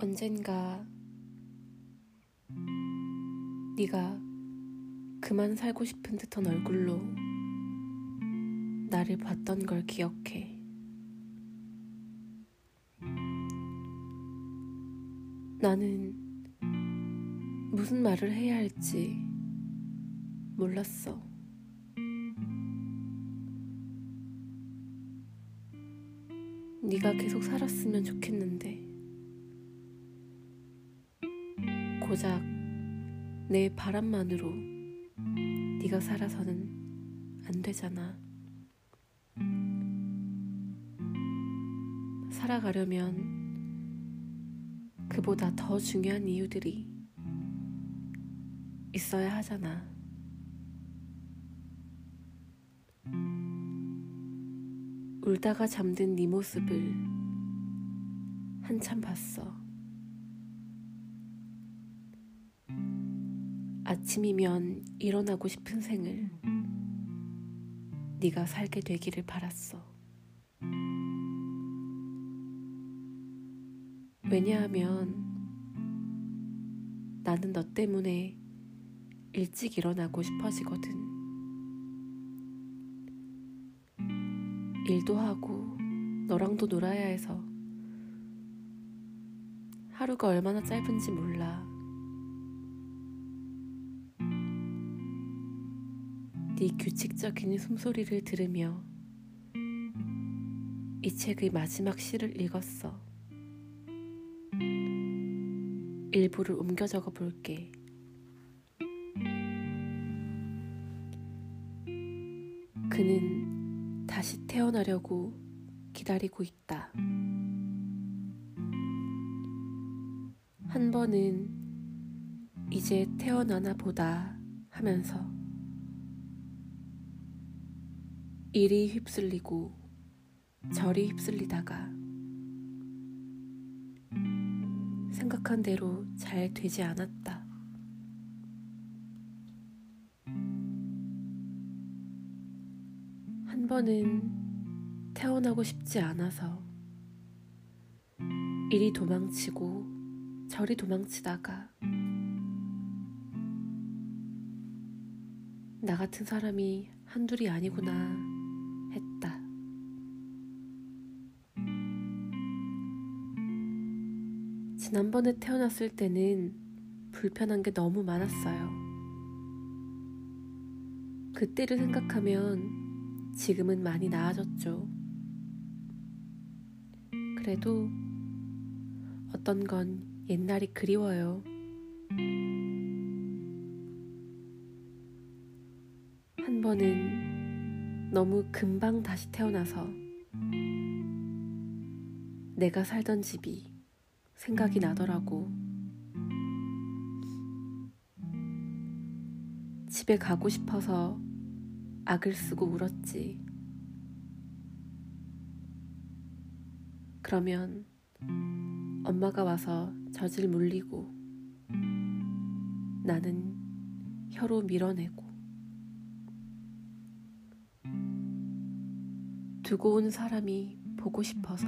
언젠가 네가 그만 살고 싶은 듯한 얼굴로 나를 봤던 걸 기억해. 나는 무슨 말을 해야 할지 몰랐어. 네가 계속 살았으면 좋겠는데 고작 내 바람만으로 네가 살아서는 안 되잖아. 살아가려면 그보다 더 중요한 이유들이 있어야 하잖아. 울다가 잠든 네 모습을 한참 봤어. 아침이면 일어나고 싶은 생을 네가 살게 되기를 바랐어. 왜냐하면 나는 너 때문에 일찍 일어나고 싶어지거든. 일도 하고 너랑도 놀아야 해서 하루가 얼마나 짧은지 몰라. 네 규칙적인 숨소리를 들으며 이 책의 마지막 시를 읽었어. 일부를 옮겨 적어 볼게. 그는 다시 태어나려고 기다리고 있다. 한 번은 이제 태어나나 보다 하면서 이리 휩쓸리고 저리 휩쓸리다가 생각한 대로 잘 되지 않았다. 한 번은 태어나고 싶지 않아서 이리 도망치고 저리 도망치다가 나 같은 사람이 한둘이 아니구나 지난번에 태어났을 때는 불편한 게 너무 많았어요. 그때를 생각하면 지금은 많이 나아졌죠. 그래도 어떤 건 옛날이 그리워요. 한 번은 너무 금방 다시 태어나서 내가 살던 집이 생각이 나더라고. 집에 가고 싶어서 악을 쓰고 울었지. 그러면 엄마가 와서 젖을 물리고 나는 혀로 밀어내고 두고 온 사람이 보고 싶어서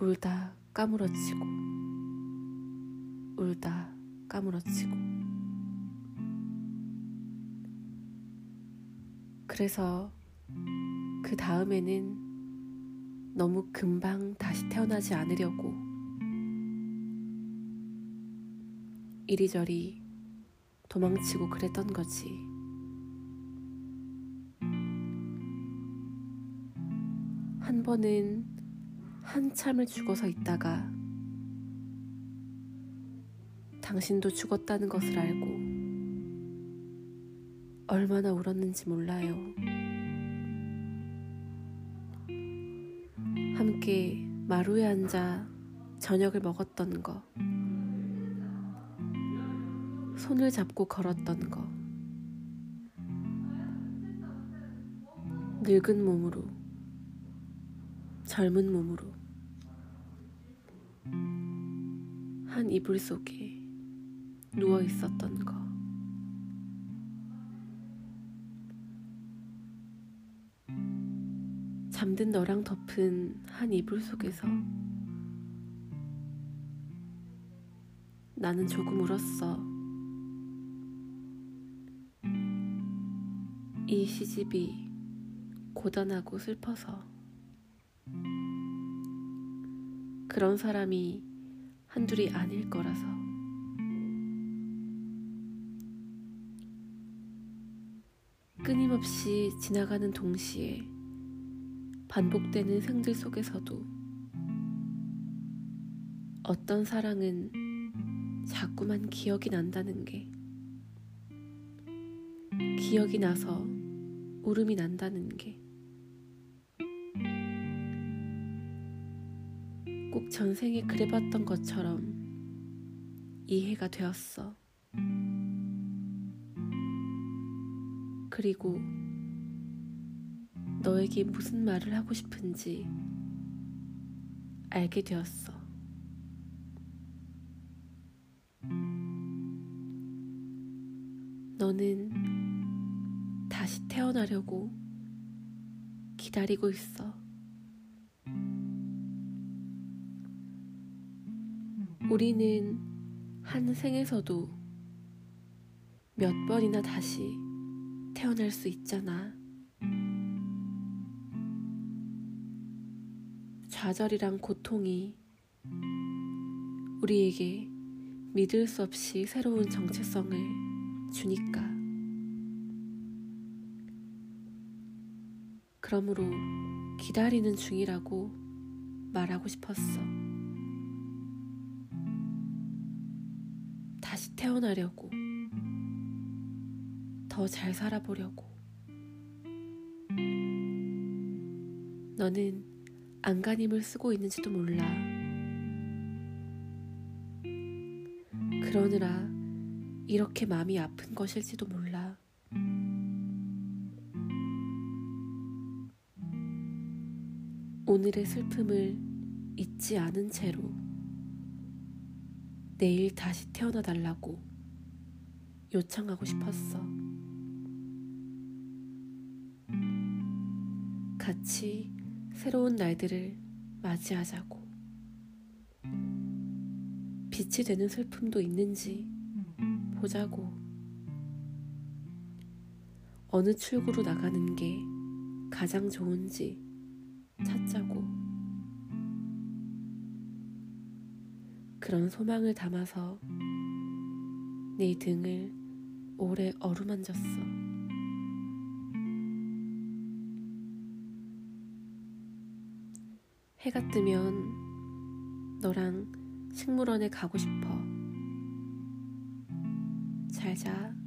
울다 까무러치고 울다 까무러치고 그래서 그 다음에는 너무 금방 다시 태어나지 않으려고 이리저리 도망치고 그랬던 거지. 한 번은 한참을 죽어서 있다가 당신도 죽었다는 것을 알고 얼마나 울었는지 몰라요. 함께 마루에 앉아 저녁을 먹었던 거, 손을 잡고 걸었던 거, 늙은 몸으로, 젊은 몸으로 한 이불 속에 누워 있었던 거. 잠든 너랑 덮은 한 이불 속에서 나는 조금 울었어. 이 시집이 고단하고 슬퍼서. 그런 사람이 한둘이 아닐 거라서. 끊임없이 지나가는 동시에 반복되는 생들 속에서도 어떤 사랑은 자꾸만 기억이 난다는 게 기억이 나서 울음이 난다는 게 꼭 전생에 그래봤던 것처럼 이해가 되었어. 그리고 너에게 무슨 말을 하고 싶은지 알게 되었어. 너는 다시 태어나려고 기다리고 있어. 우리는 한 생에서도 몇 번이나 다시 태어날 수 있잖아. 좌절이란 고통이 우리에게 믿을 수 없이 새로운 정체성을 주니까. 그러므로 기다리는 중이라고 말하고 싶었어. 태어나려고. 더 잘 살아보려고. 너는 안간힘을 쓰고 있는지도 몰라. 그러느라 이렇게 마음이 아픈 것일지도 몰라. 오늘의 슬픔을 잊지 않은 채로 내일 다시 태어나 달라고 요청하고 싶었어. 같이 새로운 날들을 맞이하자고. 빛이 되는 슬픔도 있는지 보자고. 어느 출구로 나가는 게 가장 좋은지 찾자고. 그런 소망을 담아서 네 등을 오래 어루만졌어. 해가 뜨면 너랑 식물원에 가고 싶어. 잘 자.